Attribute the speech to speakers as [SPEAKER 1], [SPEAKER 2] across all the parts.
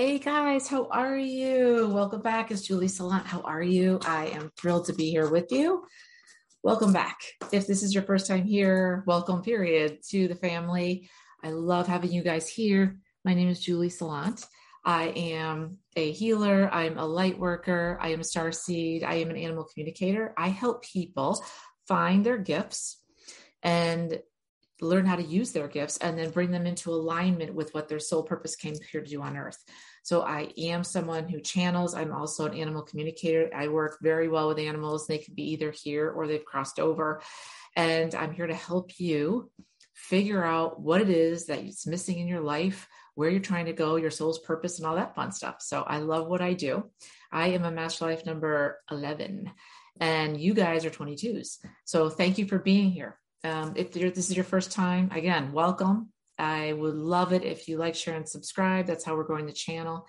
[SPEAKER 1] Hey guys, how are you? Welcome back. It's Julie Salant. How are you? I am thrilled to be here with you. Welcome back. If this is your first time here, welcome, period, to the family. I love having you guys here. My name is Julie Salant. I am a healer. I'm a light worker. I am a star seed. I am an animal communicator. I help people find their gifts and learn how to use their gifts and then bring them into alignment with what their soul purpose came here to do on earth. So I am someone who channels. I'm also an animal communicator. I work very well with animals. They could be either here or they've crossed over. And I'm here to help you figure out what it is that is missing in your life, where you're trying to go, your soul's purpose, and all that fun stuff. So I love what I do. I am a Master Life number 11, and you guys are 22s. So thank you for being here. Um, if this is your first time, again, welcome. I would love it if you like, share, and subscribe. That's how we're growing the channel.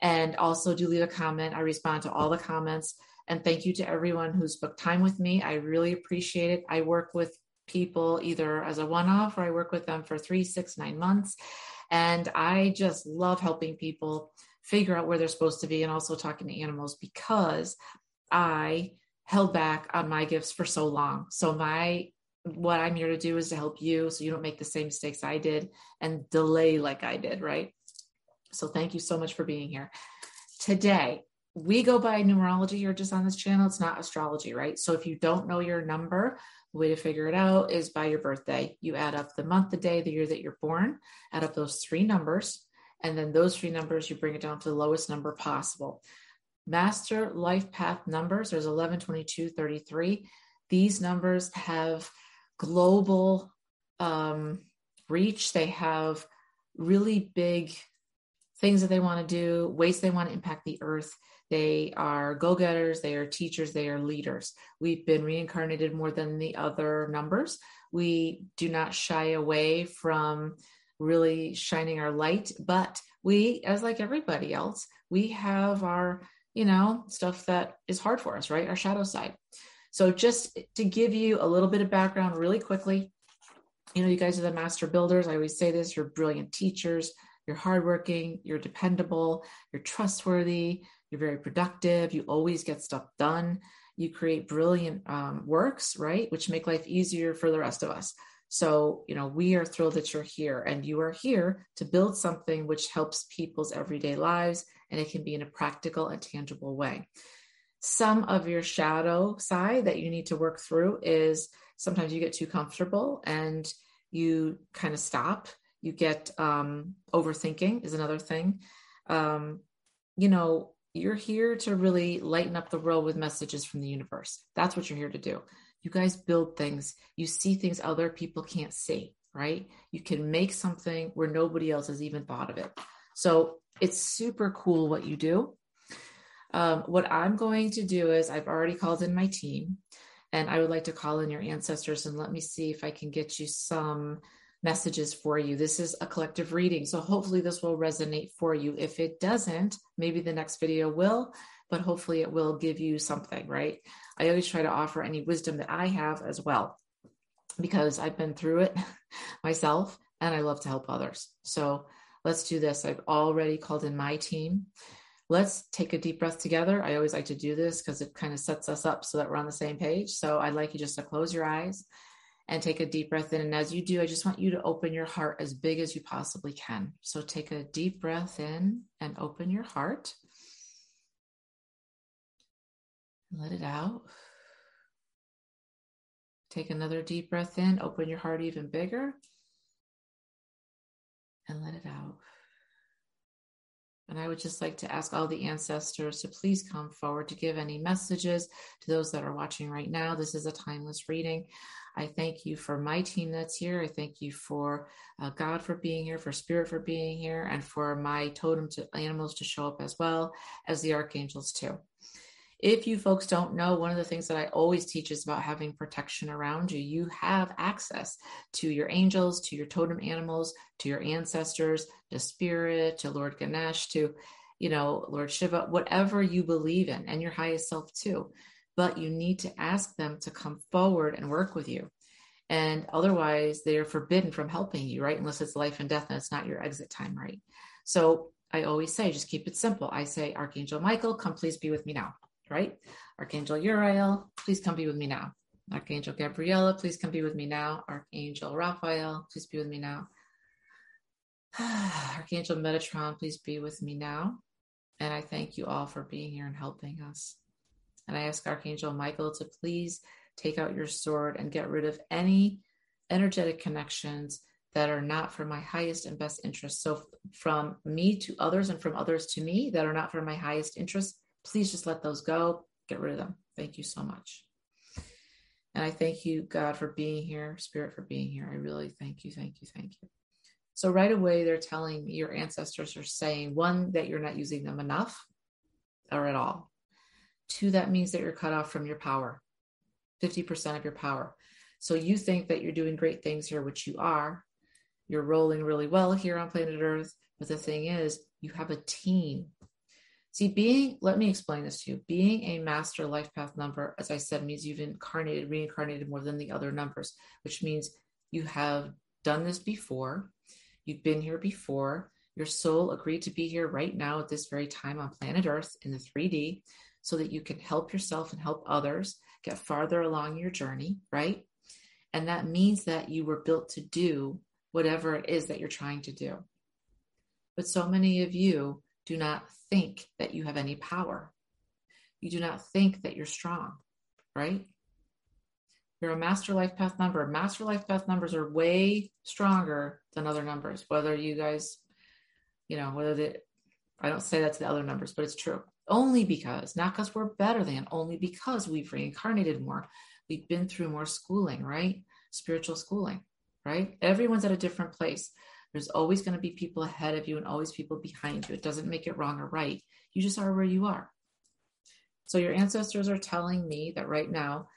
[SPEAKER 1] And also do leave a comment. I respond to all the comments. And thank you to everyone who's booked time with me. I really appreciate it. I work with people either as a one off or I work with them for three, six, nine months. And I just love helping people figure out where they're supposed to be and also talking to animals because I held back on my gifts for so long. So my what I'm here to do is to help you so you don't make the same mistakes I did and delay like I did, right? So thank you so much for being here. Today, we go by numerology here just on this channel. It's not astrology, right? So if you don't know your number, the way to figure it out is by your birthday. You add up the month, the day, the year that you're born, add up those three numbers, and then those three numbers, you bring it down to the lowest number possible. Master life path numbers, there's 11, 22, 33. These numbers have global um, reach. They have really big things that they want to do, ways they want to impact the earth. They are go getters, they are teachers, they are leaders. We've been reincarnated more than the other numbers. We do not shy away from really shining our light, but we, as like everybody else, we have our, you know, stuff that is hard for us, right? Our shadow side. So, just to give you a little bit of background really quickly, you know, you guys are the master builders. I always say this you're brilliant teachers, you're hardworking, you're dependable, you're trustworthy, you're very productive, you always get stuff done. You create brilliant um, works, right? Which make life easier for the rest of us. So, you know, we are thrilled that you're here and you are here to build something which helps people's everyday lives and it can be in a practical and tangible way some of your shadow side that you need to work through is sometimes you get too comfortable and you kind of stop. You get um, overthinking is another thing. Um, you know you're here to really lighten up the world with messages from the universe. That's what you're here to do. You guys build things. You see things other people can't see right? You can make something where nobody else has even thought of it. So it's super cool what you do um, what I'm going to do is I've already called in my team and I would like to call in your ancestors and let me see if I can get you some messages for you. This is a collective reading. So hopefully this will resonate for you. If it doesn't, maybe the next video will, but hopefully it will give you something, right? I always try to offer any wisdom that I have as well because I've been through it myself and I love to help others. So let's do this. I've already called in my team let's take a deep breath together. I always like to do this because it kind of sets us up so that we're on the same page. So I'd like you just to close your eyes and take a deep breath in. And as you do, I just want you to open your heart as big as you possibly can. So take a deep breath in and open your heart. Let it out. Take another deep breath in, open your heart even bigger, and let it out. And I would just like to ask all the ancestors to please come forward to give any messages to those that are watching right now. This is a timeless reading. I thank you for my team that's here. I thank you for uh, God for being here, for Spirit for being here, and for my totem to animals to show up as well as the archangels too. If you folks don't know, one of the things that I always teach is about having protection around you. You have access to your angels, to your totem animals, to your ancestors, to spirit, to Lord Ganesh, to, you know, Lord Shiva, whatever you believe in, and your highest self too. But you need to ask them to come forward and work with you. And otherwise, they are forbidden from helping you, right? Unless it's life and death and it's not your exit time, right? So I always say, just keep it simple. I say, Archangel Michael, come please be with me now, right? Archangel Uriel, please come be with me now. Archangel Gabriella, please come be with me now. Archangel Raphael, please be with me now. Archangel Metatron, please be with me now. And I thank you all for being here and helping us. And I ask Archangel Michael to please take out your sword and get rid of any energetic connections that are not for my highest and best interest. So, from me to others and from others to me that are not for my highest interest, please just let those go. Get rid of them. Thank you so much. And I thank you, God, for being here, Spirit, for being here. I really thank you, thank you, thank you. So, right away, they're telling your ancestors are saying one, that you're not using them enough or at all. Two, that means that you're cut off from your power, 50% of your power. So, you think that you're doing great things here, which you are. You're rolling really well here on planet Earth. But the thing is, you have a team See, being, let me explain this to you. Being a master life path number, as I said, means you've incarnated, reincarnated more than the other numbers, which means you have done this before. You've been here before. Your soul agreed to be here right now at this very time on planet Earth in the 3D so that you can help yourself and help others get farther along your journey, right? And that means that you were built to do whatever it is that you're trying to do. But so many of you do not think that you have any power. You do not think that you're strong, right? You're a master life path number. Master life path numbers are way stronger than other numbers. Whether you guys, you know, whether they, I don't say that to the other numbers, but it's true. Only because, not because we're better than, only because we've reincarnated more. We've been through more schooling, right? Spiritual schooling, right? Everyone's at a different place. There's always going to be people ahead of you and always people behind you. It doesn't make it wrong or right. You just are where you are. So your ancestors are telling me that right now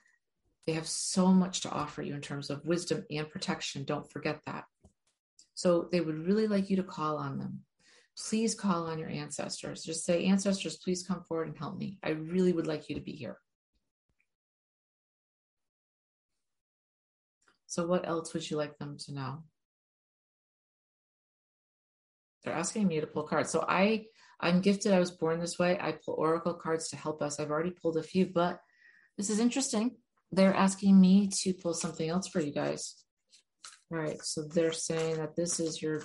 [SPEAKER 1] they have so much to offer you in terms of wisdom and protection. Don't forget that. So they would really like you to call on them. Please call on your ancestors. Just say, Ancestors, please come forward and help me. I really would like you to be here. So, what else would you like them to know? They're asking me to pull cards. So I I'm gifted. I was born this way. I pull oracle cards to help us. I've already pulled a few, but this is interesting. They're asking me to pull something else for you guys. All right. So they're saying that this is your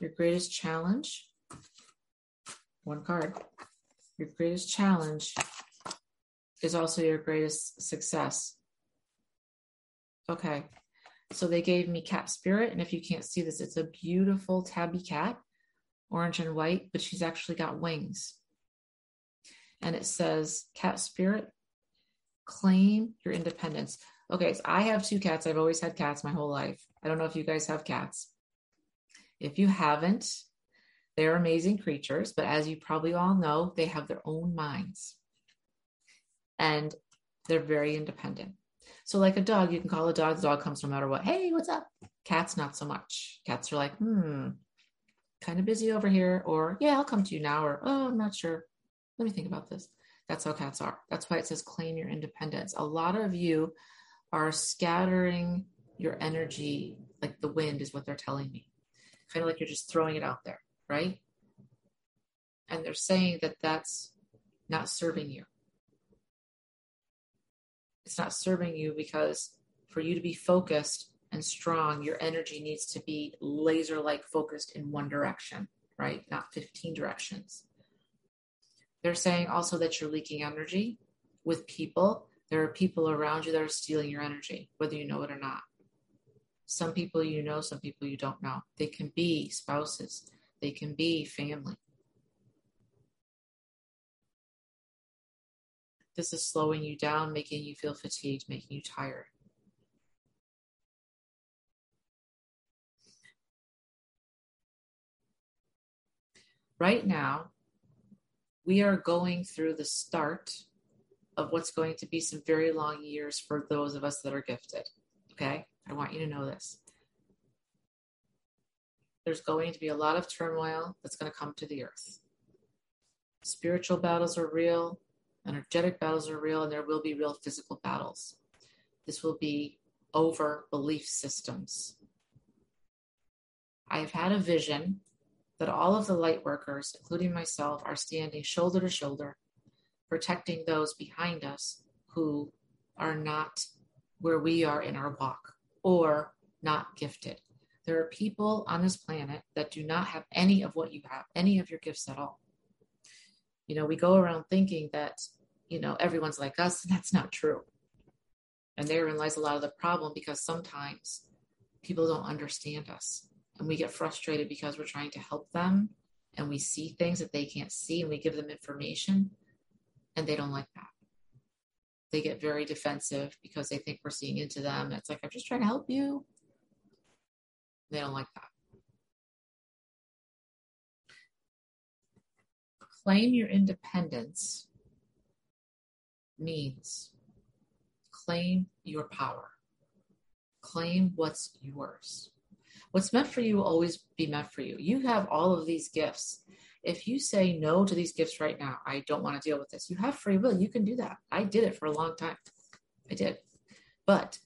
[SPEAKER 1] your greatest challenge. One card. Your greatest challenge is also your greatest success. Okay. So they gave me cat spirit. And if you can't see this, it's a beautiful tabby cat orange and white, but she's actually got wings. And it says, Cat Spirit, claim your independence. Okay, so I have two cats. I've always had cats my whole life. I don't know if you guys have cats. If you haven't, they're amazing creatures, but as you probably all know, they have their own minds and they're very independent. So, like a dog, you can call a dog, the dog comes no matter what. Hey, what's up? Cats, not so much. Cats are like, hmm, kind of busy over here, or yeah, I'll come to you now, or oh, I'm not sure. Let me think about this. That's how cats are. That's why it says claim your independence. A lot of you are scattering your energy like the wind, is what they're telling me. Kind of like you're just throwing it out there, right? And they're saying that that's not serving you. It's not serving you because for you to be focused and strong, your energy needs to be laser like focused in one direction, right? Not 15 directions. They're saying also that you're leaking energy with people. There are people around you that are stealing your energy, whether you know it or not. Some people you know, some people you don't know. They can be spouses, they can be family. This is slowing you down, making you feel fatigued, making you tired. Right now, we are going through the start of what's going to be some very long years for those of us that are gifted. Okay? I want you to know this. There's going to be a lot of turmoil that's going to come to the earth. Spiritual battles are real, energetic battles are real, and there will be real physical battles. This will be over belief systems. I've had a vision that all of the light workers, including myself, are standing shoulder to shoulder, protecting those behind us who are not where we are in our walk or not gifted. There are people on this planet that do not have any of what you have, any of your gifts at all. You know, we go around thinking that, you know, everyone's like us, and that's not true. And therein lies a lot of the problem because sometimes people don't understand us and we get frustrated because we're trying to help them and we see things that they can't see and we give them information and they don't like that. They get very defensive because they think we're seeing into them. It's like, I'm just trying to help you. They don't like that. Claim your independence means claim your power, claim what's yours. What's meant for you will always be meant for you. You have all of these gifts. If you say no to these gifts right now, I don't want to deal with this, you have free will. You can do that. I did it for a long time. I did. But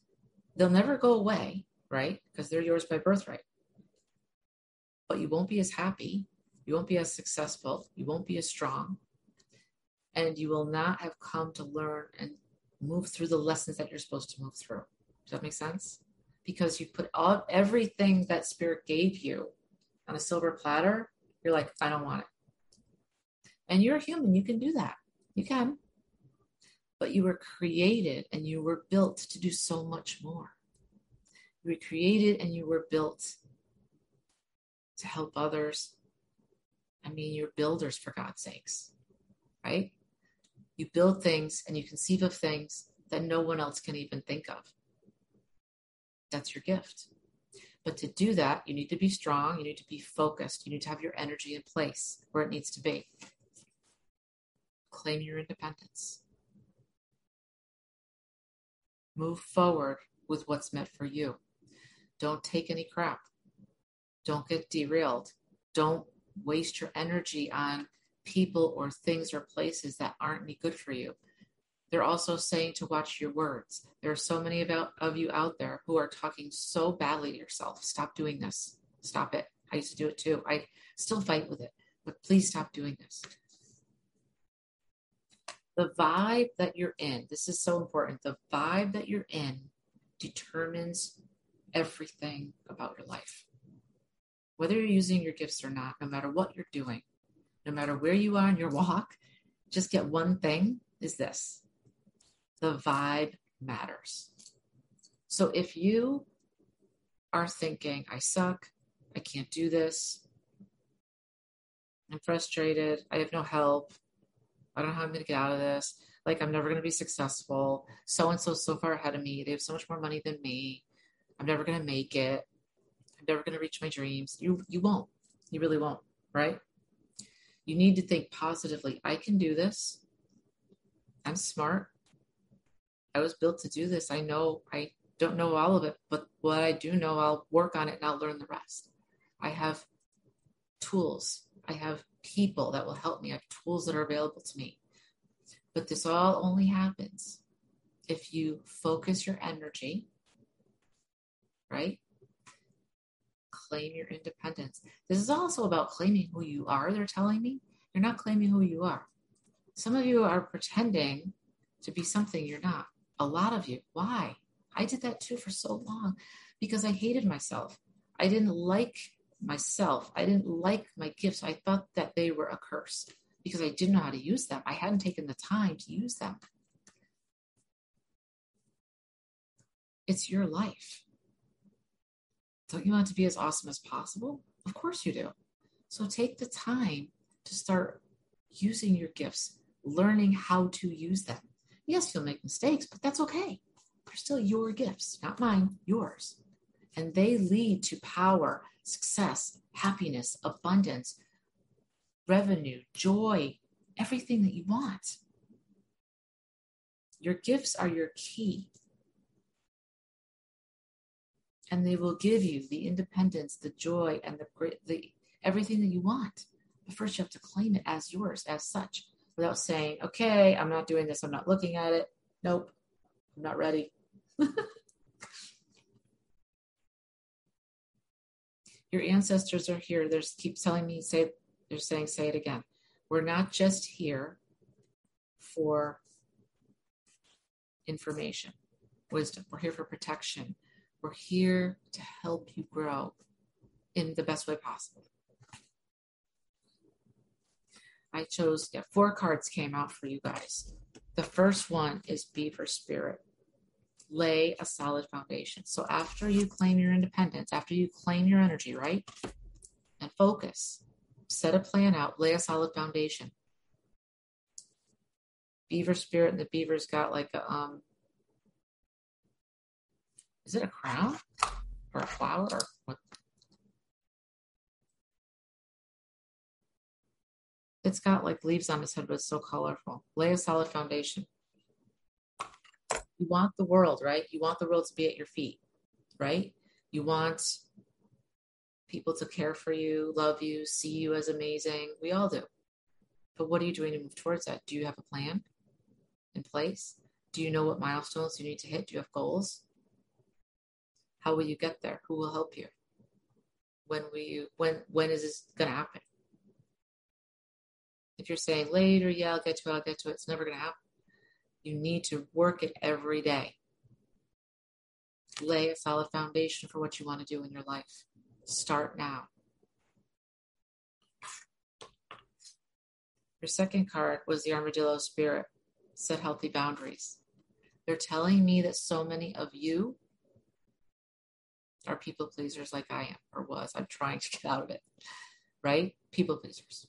[SPEAKER 1] they'll never go away, right? Because they're yours by birthright. But you won't be as happy. You won't be as successful. You won't be as strong. And you will not have come to learn and move through the lessons that you're supposed to move through. Does that make sense? Because you put all everything that spirit gave you on a silver platter you're like i don't want it. And you're a human you can do that. You can. But you were created and you were built to do so much more. You were created and you were built to help others. I mean you're builders for god's sakes right? You build things and you conceive of things that no one else can even think of that's your gift. But to do that, you need to be strong, you need to be focused, you need to have your energy in place where it needs to be. Claim your independence. Move forward with what's meant for you. Don't take any crap. Don't get derailed. Don't waste your energy on people or things or places that aren't any good for you. They're also saying to watch your words. There are so many about, of you out there who are talking so badly to yourself. Stop doing this. Stop it. I used to do it too. I still fight with it, but please stop doing this. The vibe that you're in, this is so important. The vibe that you're in determines everything about your life. Whether you're using your gifts or not, no matter what you're doing, no matter where you are in your walk, just get one thing is this the vibe matters. So if you are thinking, I suck, I can't do this, I'm frustrated, I have no help, I don't know how I'm going to get out of this, like I'm never going to be successful, so and so so far ahead of me, they have so much more money than me, I'm never going to make it, I'm never going to reach my dreams. You you won't. You really won't, right? You need to think positively. I can do this. I'm smart. I was built to do this. I know I don't know all of it, but what I do know, I'll work on it and I'll learn the rest. I have tools. I have people that will help me. I have tools that are available to me. But this all only happens if you focus your energy, right? Claim your independence. This is also about claiming who you are, they're telling me. You're not claiming who you are. Some of you are pretending to be something you're not a lot of you. Why? I did that too for so long because I hated myself. I didn't like myself. I didn't like my gifts. I thought that they were a curse because I didn't know how to use them. I hadn't taken the time to use them. It's your life. Don't you want to be as awesome as possible? Of course you do. So take the time to start using your gifts, learning how to use them. Yes, you'll make mistakes, but that's okay. They're still your gifts, not mine, yours. And they lead to power, success, happiness, abundance, revenue, joy, everything that you want. Your gifts are your key. And they will give you the independence, the joy, and the, the everything that you want. But first, you have to claim it as yours, as such without saying, okay, I'm not doing this, I'm not looking at it. Nope, I'm not ready. Your ancestors are here. They're keep telling me, say, they're saying, say it again. We're not just here for information, wisdom. We're here for protection. We're here to help you grow in the best way possible. I chose, yeah, four cards came out for you guys. The first one is Beaver Spirit. Lay a solid foundation. So after you claim your independence, after you claim your energy, right? And focus, set a plan out, lay a solid foundation. Beaver Spirit and the beaver's got like a um is it a crown or a flower or It's got like leaves on its head, but it's so colorful. Lay a solid foundation. You want the world, right? You want the world to be at your feet, right? You want people to care for you, love you, see you as amazing. We all do. But what are you doing to move towards that? Do you have a plan in place? Do you know what milestones you need to hit? Do you have goals? How will you get there? Who will help you? When will you when when is this gonna happen? If you're saying later, yeah, I'll get to it, I'll get to it, it's never gonna happen. You need to work it every day. Lay a solid foundation for what you want to do in your life. Start now. Your second card was the Armadillo Spirit. Set healthy boundaries. They're telling me that so many of you are people pleasers like I am or was. I'm trying to get out of it, right? People pleasers.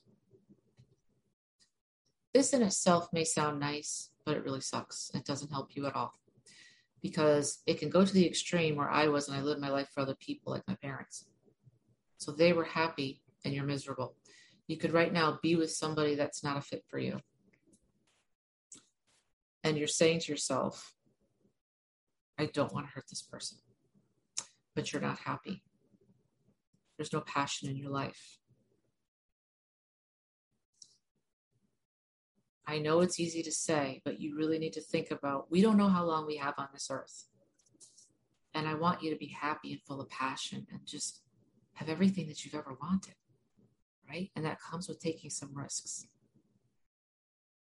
[SPEAKER 1] This in itself may sound nice, but it really sucks. It doesn't help you at all because it can go to the extreme where I was and I lived my life for other people, like my parents. So they were happy and you're miserable. You could right now be with somebody that's not a fit for you. And you're saying to yourself, I don't want to hurt this person but you're not happy. There's no passion in your life. I know it's easy to say, but you really need to think about we don't know how long we have on this earth. And I want you to be happy and full of passion and just have everything that you've ever wanted, right? And that comes with taking some risks.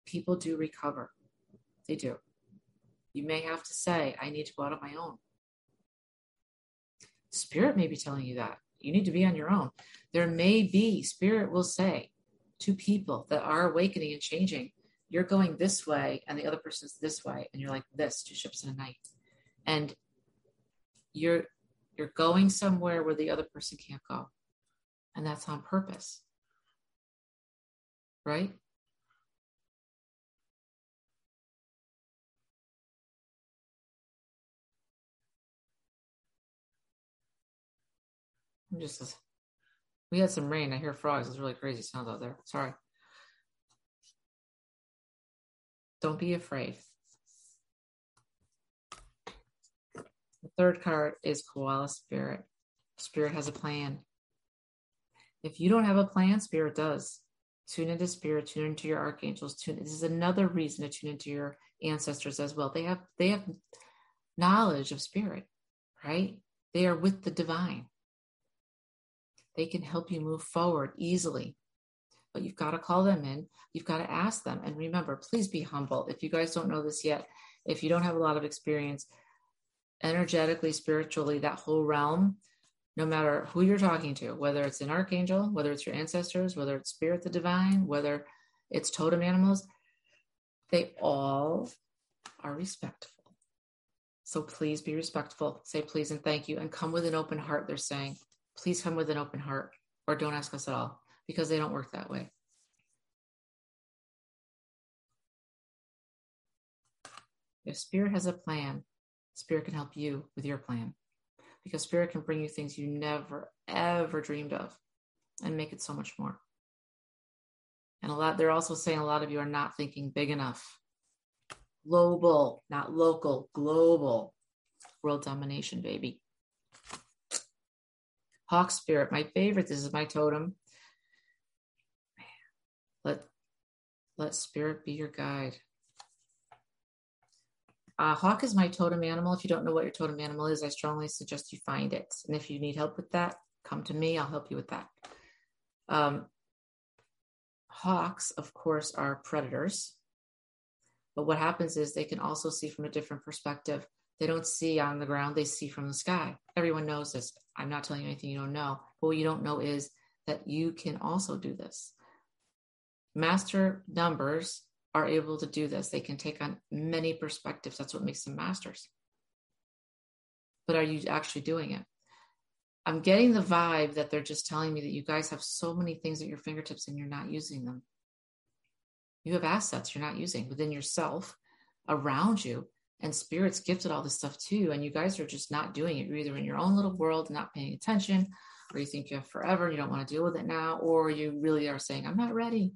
[SPEAKER 1] People do recover, they do. You may have to say, I need to go out on my own. Spirit may be telling you that. You need to be on your own. There may be, Spirit will say to people that are awakening and changing, you're going this way and the other person's this way. And you're like this, two ships in a night. And you're you're going somewhere where the other person can't go. And that's on purpose. Right? I'm just, we had some rain. I hear frogs. It's really crazy sounds out there. Sorry. Don't be afraid. The third card is Koala Spirit. Spirit has a plan. If you don't have a plan, Spirit does. Tune into Spirit, tune into your archangels. Tune. This is another reason to tune into your ancestors as well. They have they have knowledge of Spirit, right? They are with the divine. They can help you move forward easily. But you've got to call them in. You've got to ask them. And remember, please be humble. If you guys don't know this yet, if you don't have a lot of experience, energetically, spiritually, that whole realm, no matter who you're talking to, whether it's an archangel, whether it's your ancestors, whether it's spirit the divine, whether it's totem animals, they all are respectful. So please be respectful. Say please and thank you and come with an open heart, they're saying please come with an open heart or don't ask us at all because they don't work that way. If spirit has a plan, spirit can help you with your plan because spirit can bring you things you never ever dreamed of and make it so much more. And a lot they're also saying a lot of you are not thinking big enough. Global, not local, global. World domination, baby. Hawk Spirit, my favorite. This is my totem. Let let Spirit be your guide. Uh, hawk is my totem animal. If you don't know what your totem animal is, I strongly suggest you find it. And if you need help with that, come to me. I'll help you with that. Um, hawks, of course, are predators. But what happens is they can also see from a different perspective. They don't see on the ground, they see from the sky. Everyone knows this. I'm not telling you anything you don't know. But what you don't know is that you can also do this. Master numbers are able to do this. They can take on many perspectives. That's what makes them masters. But are you actually doing it? I'm getting the vibe that they're just telling me that you guys have so many things at your fingertips and you're not using them. You have assets you're not using within yourself, around you, and spirits gifted all this stuff to you. And you guys are just not doing it. You're either in your own little world, not paying attention, or you think you have forever and you don't want to deal with it now, or you really are saying, I'm not ready.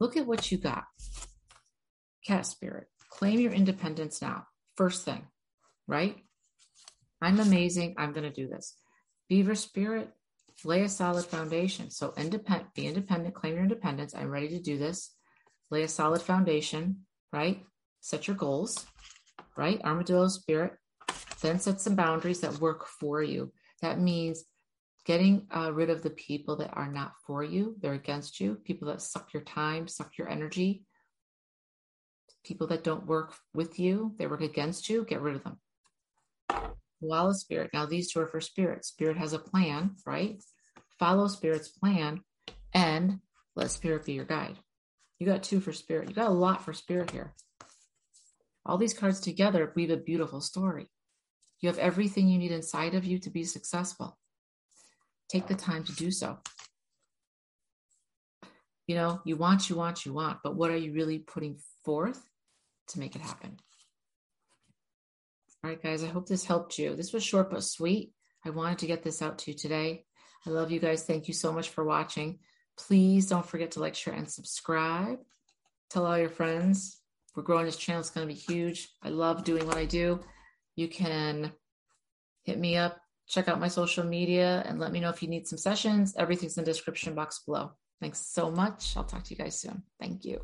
[SPEAKER 1] Look at what you got. Cat spirit, claim your independence now. First thing, right? I'm amazing. I'm going to do this. Beaver spirit, lay a solid foundation. So independent, be independent, claim your independence. I'm ready to do this. Lay a solid foundation, right? Set your goals, right? Armadillo spirit. Then set some boundaries that work for you. That means getting uh, rid of the people that are not for you, they're against you, people that suck your time, suck your energy, people that don't work with you, they work against you, get rid of them. Follow spirit. Now, these two are for spirit. Spirit has a plan, right? Follow spirit's plan and let spirit be your guide. You got two for spirit. You got a lot for spirit here. All these cards together weave a beautiful story. You have everything you need inside of you to be successful. Take the time to do so. You know, you want, you want, you want, but what are you really putting forth to make it happen? All right, guys, I hope this helped you. This was short but sweet. I wanted to get this out to you today. I love you guys. Thank you so much for watching. Please don't forget to like, share, and subscribe. Tell all your friends. We're growing this channel. It's going to be huge. I love doing what I do. You can hit me up, check out my social media, and let me know if you need some sessions. Everything's in the description box below. Thanks so much. I'll talk to you guys soon. Thank you.